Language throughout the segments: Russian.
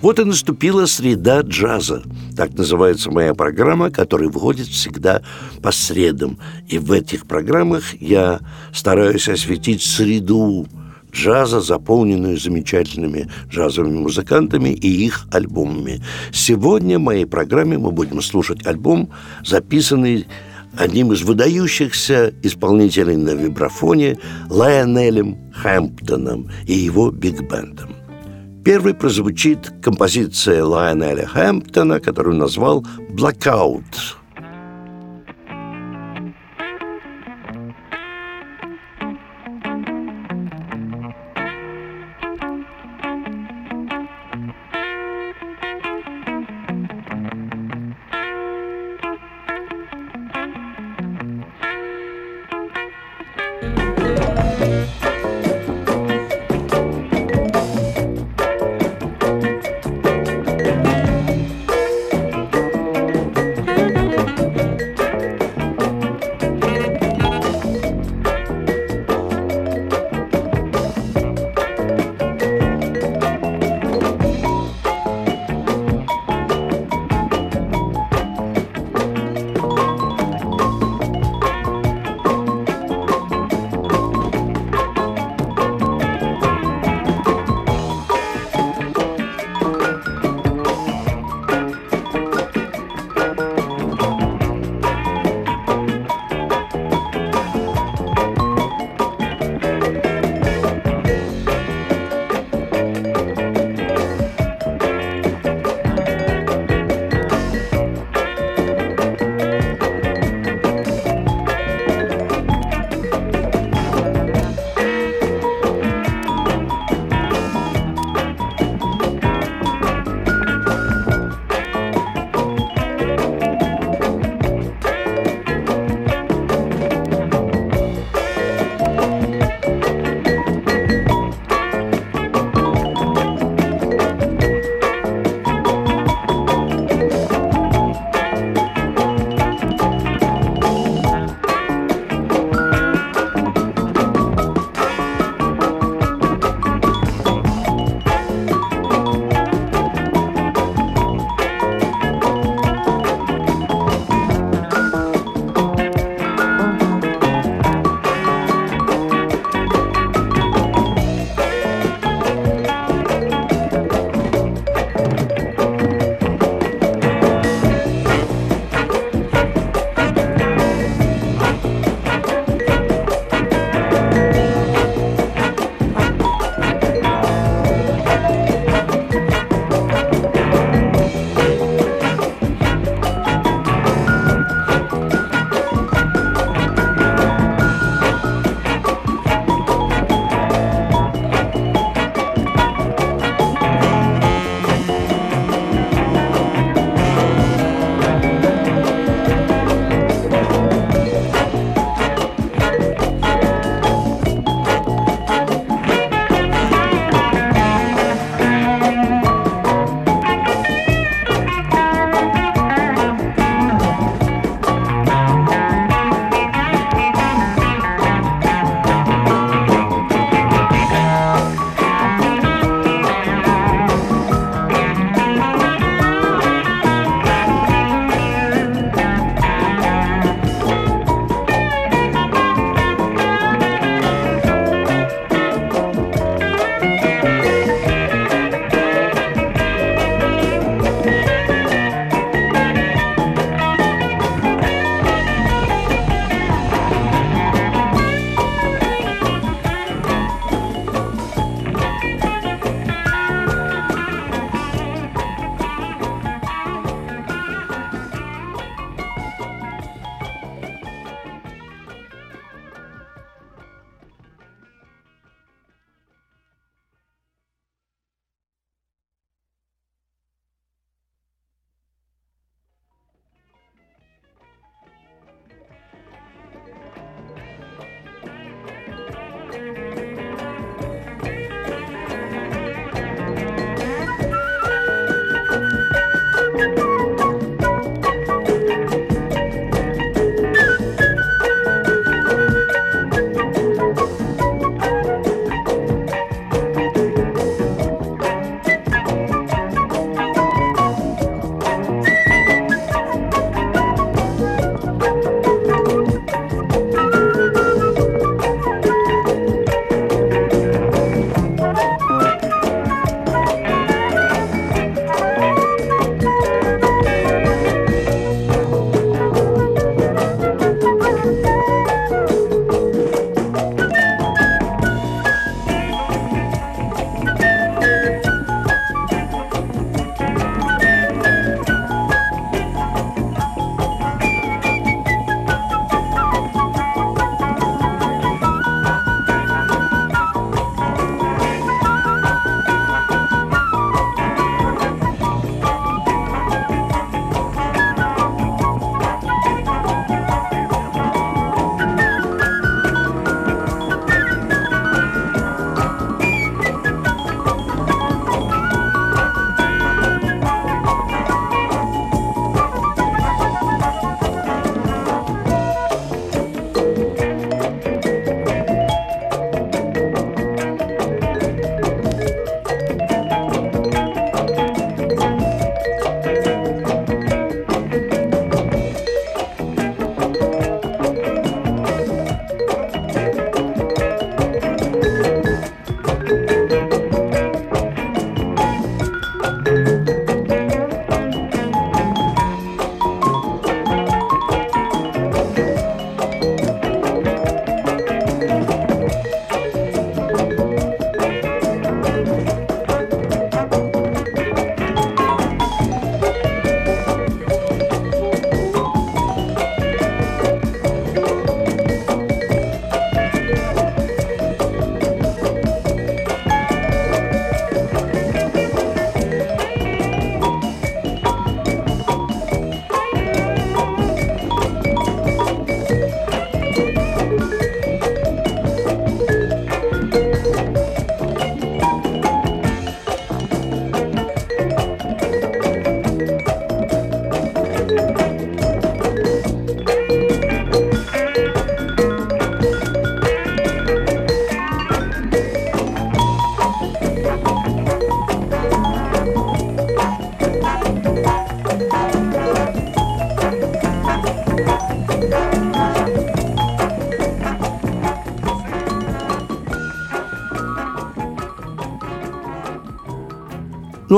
Вот и наступила среда джаза. Так называется моя программа, которая выходит всегда по средам. И в этих программах я стараюсь осветить среду джаза, заполненную замечательными джазовыми музыкантами и их альбомами. Сегодня в моей программе мы будем слушать альбом, записанный одним из выдающихся исполнителей на вибрафоне Лайонелем Хэмптоном и его биг-бендом. Первой прозвучит композиция Лайонеля Хэмптона, которую назвал «Blackout»,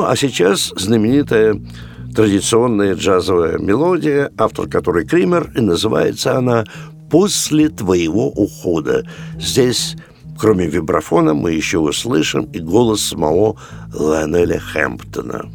Ну, а сейчас знаменитая традиционная джазовая мелодия, автор которой Кример, и называется она «После твоего ухода». Здесь Кроме вибрафона мы еще услышим и голос самого Лионеля Хэмптона.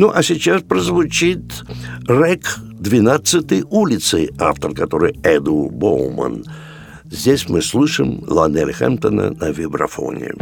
Ну, а сейчас прозвучит рэк 12 улицы, автор которой Эду Боуман. Здесь мы слышим Ланель Хэмптона на вибрафоне.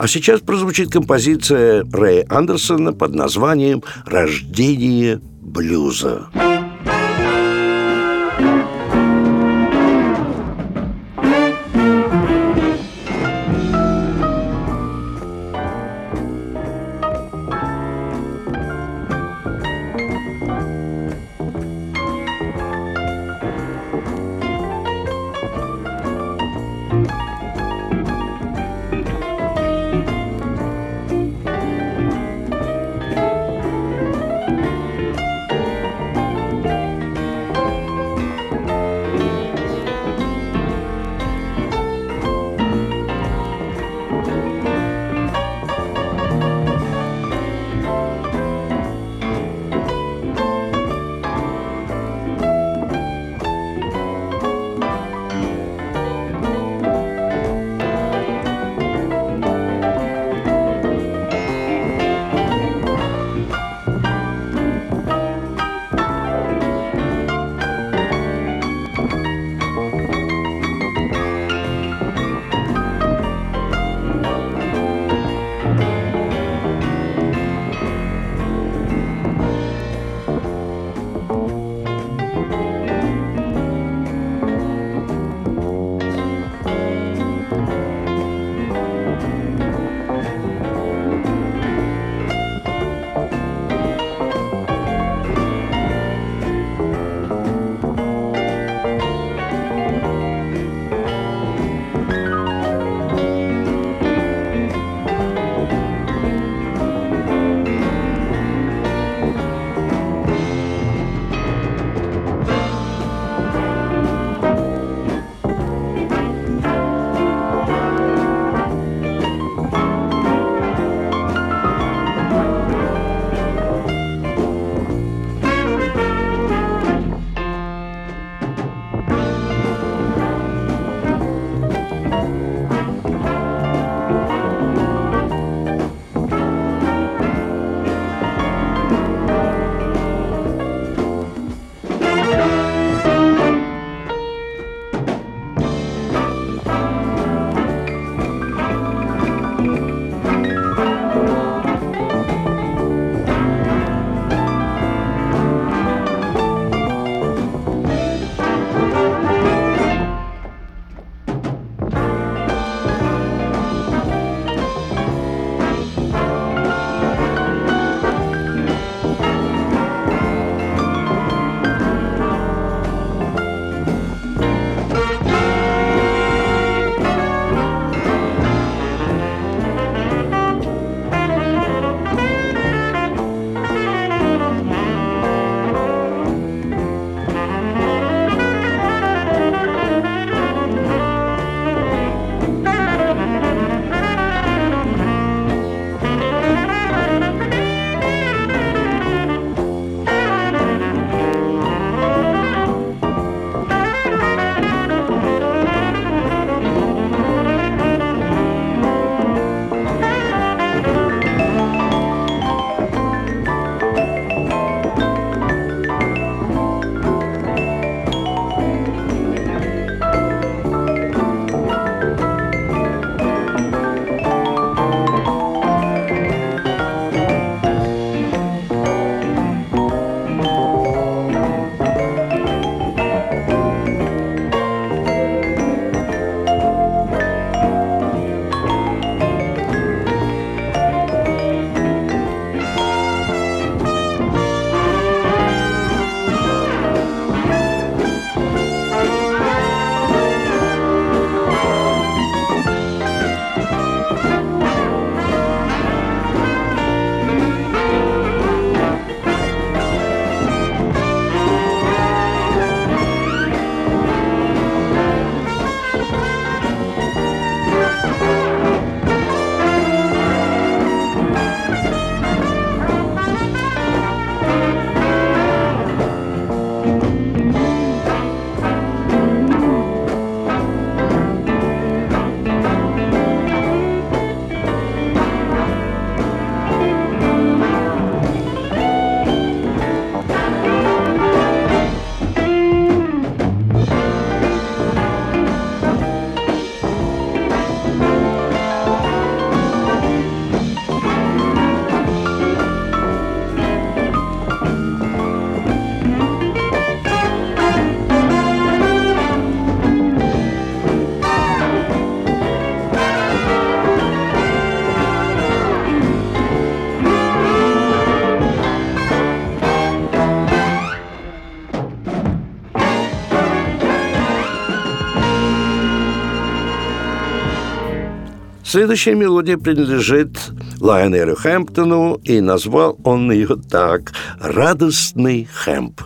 А сейчас прозвучит композиция Рэя Андерсона под названием «Рождение блюза». Следующая мелодия принадлежит Лайонелю Хэмптону, и назвал он ее так «Радостный Хэмп».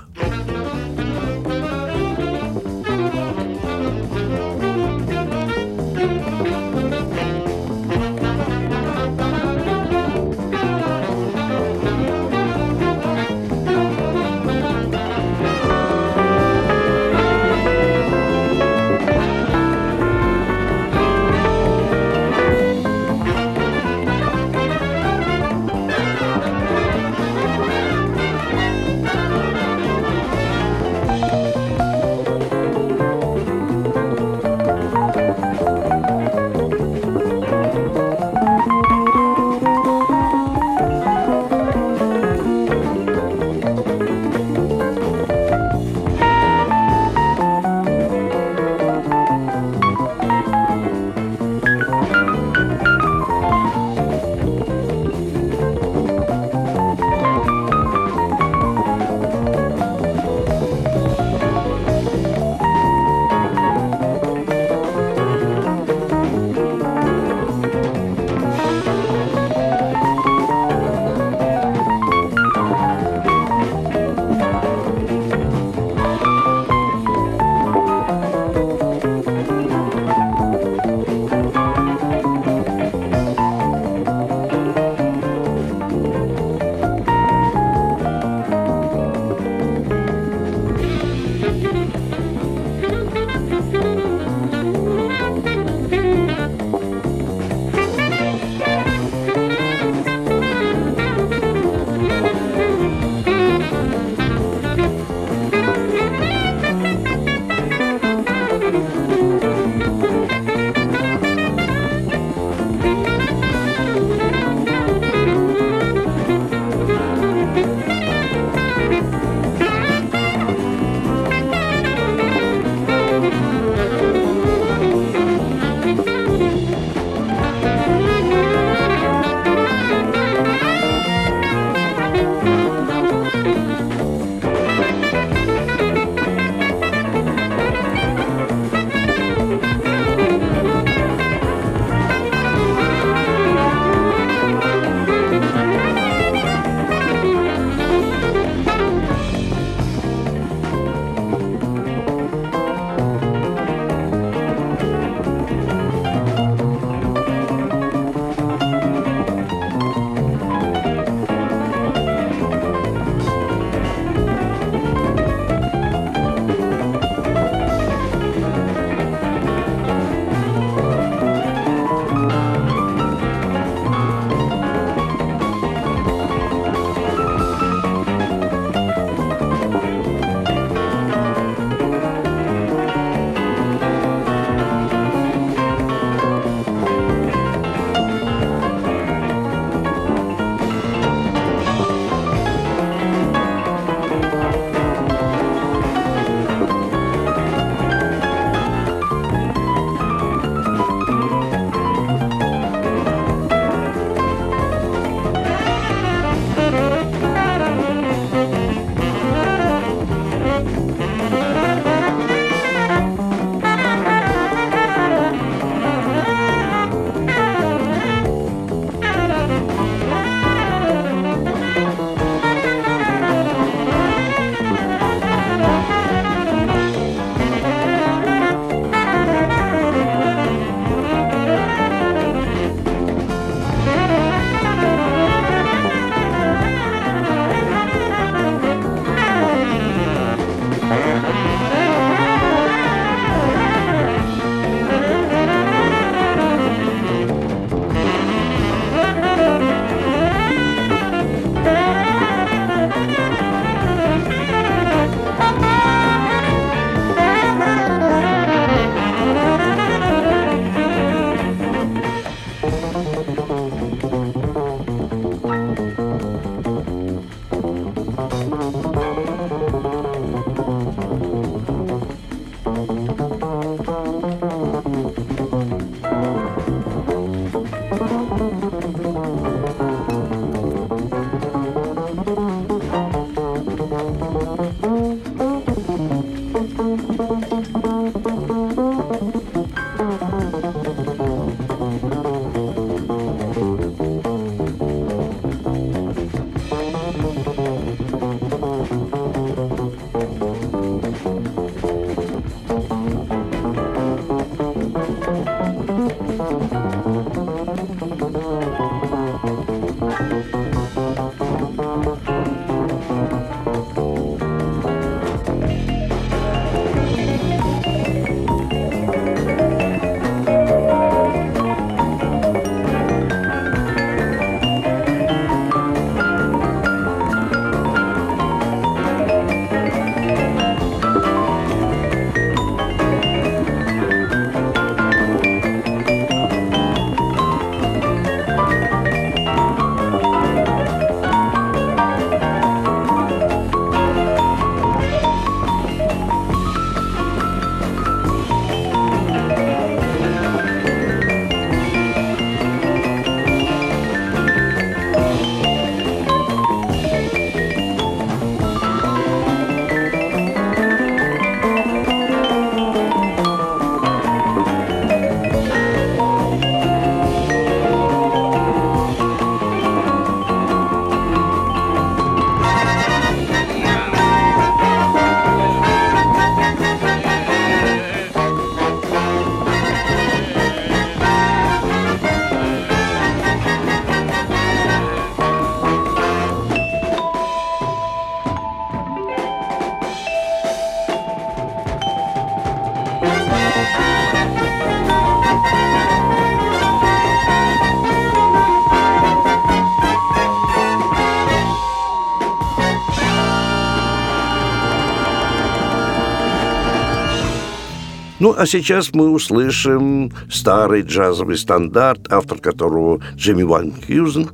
Ну, а сейчас мы услышим старый джазовый стандарт, автор которого Джимми Ван Хьюзен,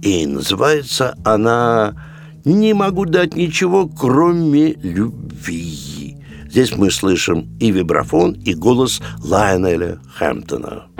и называется она «Не могу дать ничего, кроме любви». Здесь мы слышим и вибрафон, и голос Лайонеля Хэмптона.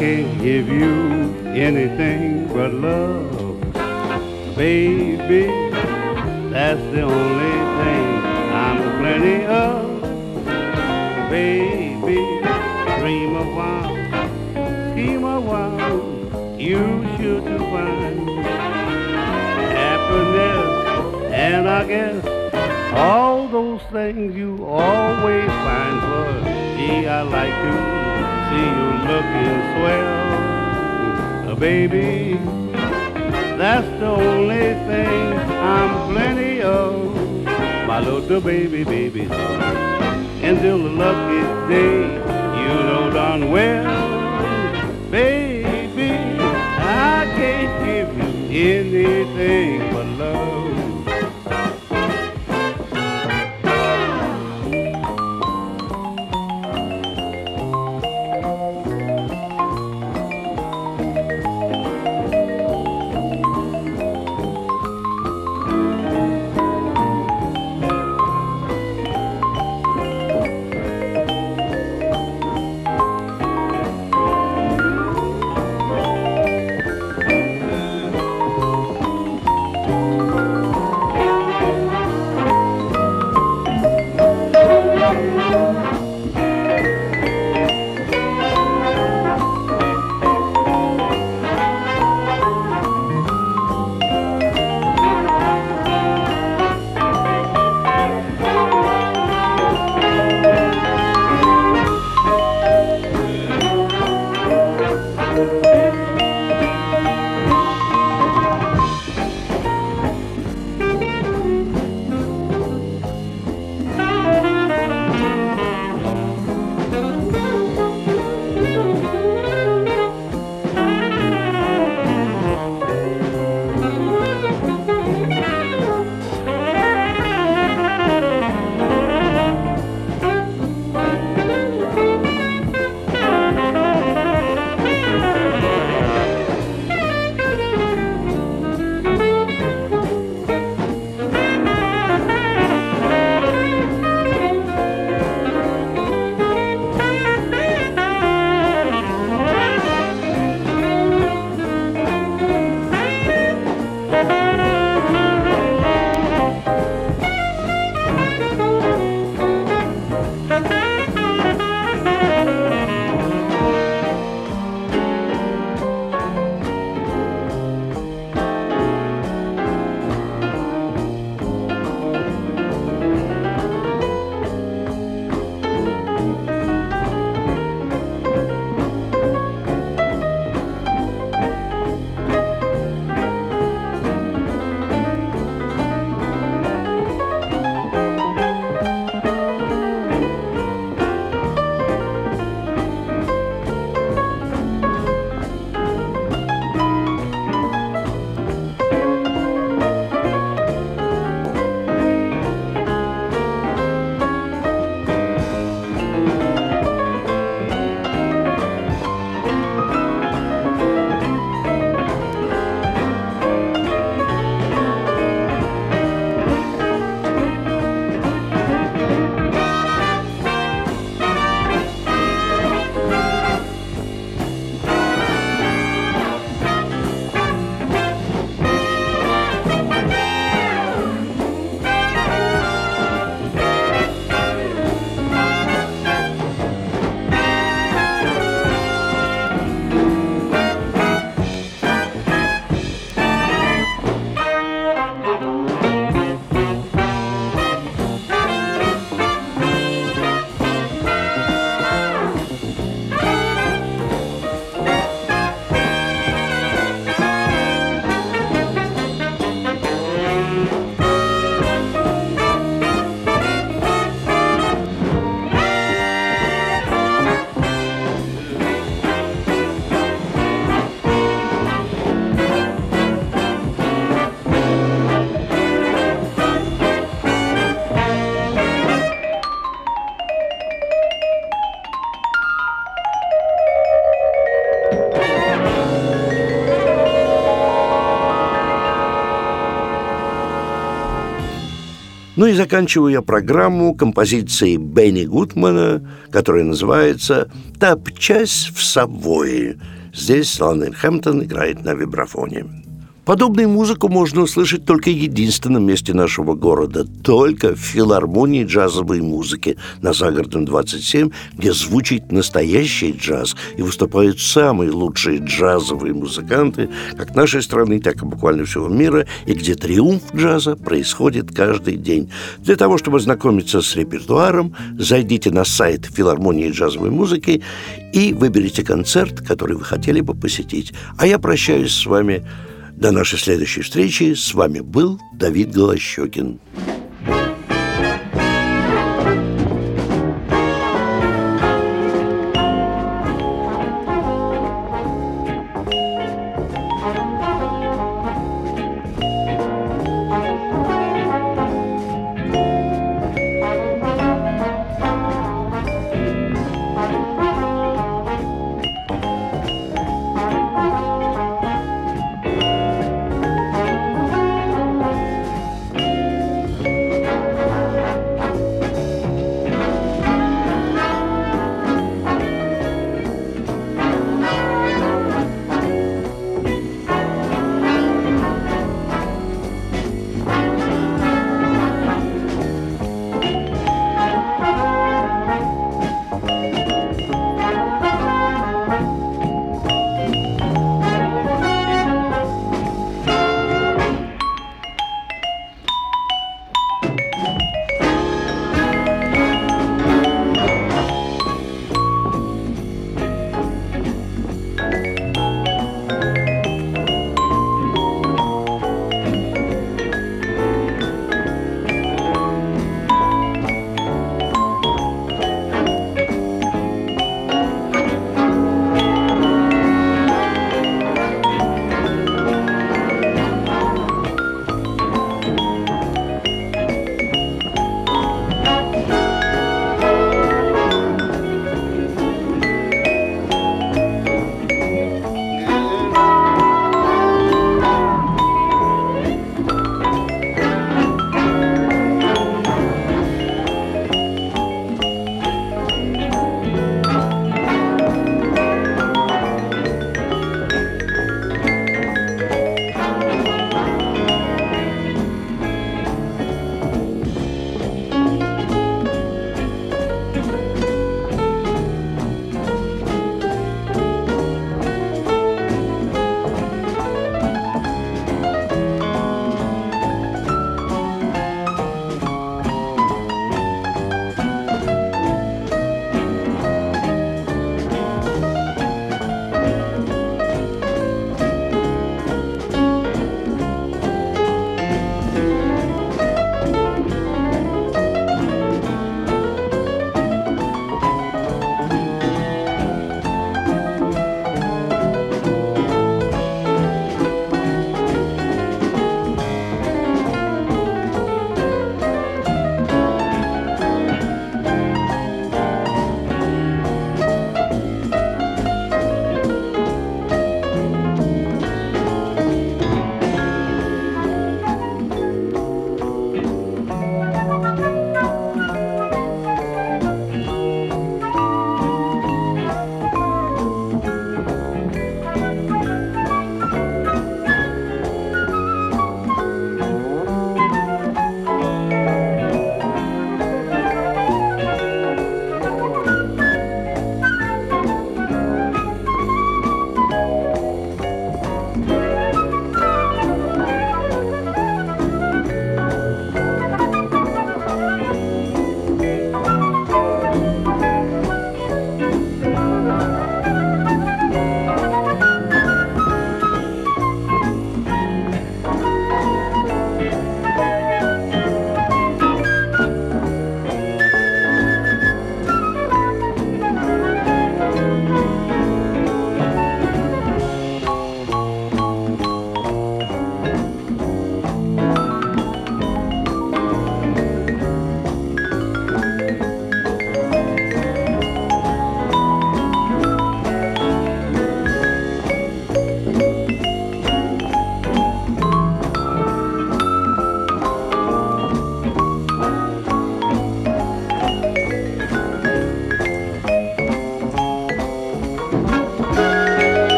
Can't give you anything but love, baby. That's the only thing I'm plenty of, baby. Dream a while, scheme a while, you should find happiness, and I guess all those things you always find. But gee, I like to see you looking swell, baby. That's the only thing I'm plenty of, my little baby, baby. Until the lucky day, you know darn well, baby, I can't give you anything Ну и заканчиваю я программу композицией Бенни Гудмана, которая называется «Топчась в Савое». Здесь Ланель Хэмптон играет на вибрафоне. Подобную музыку можно услышать только в единственном месте нашего города, только в филармонии джазовой музыки на Загородном 27, где звучит настоящий джаз и выступают самые лучшие джазовые музыканты как нашей страны, так и буквально всего мира, и где триумф джаза происходит каждый день. Для того, чтобы ознакомиться с репертуаром, зайдите на сайт филармонии джазовой музыки и выберите концерт, который вы хотели бы посетить. А я прощаюсь с вами до нашей следующей встречи. С вами был Давид Голощекин.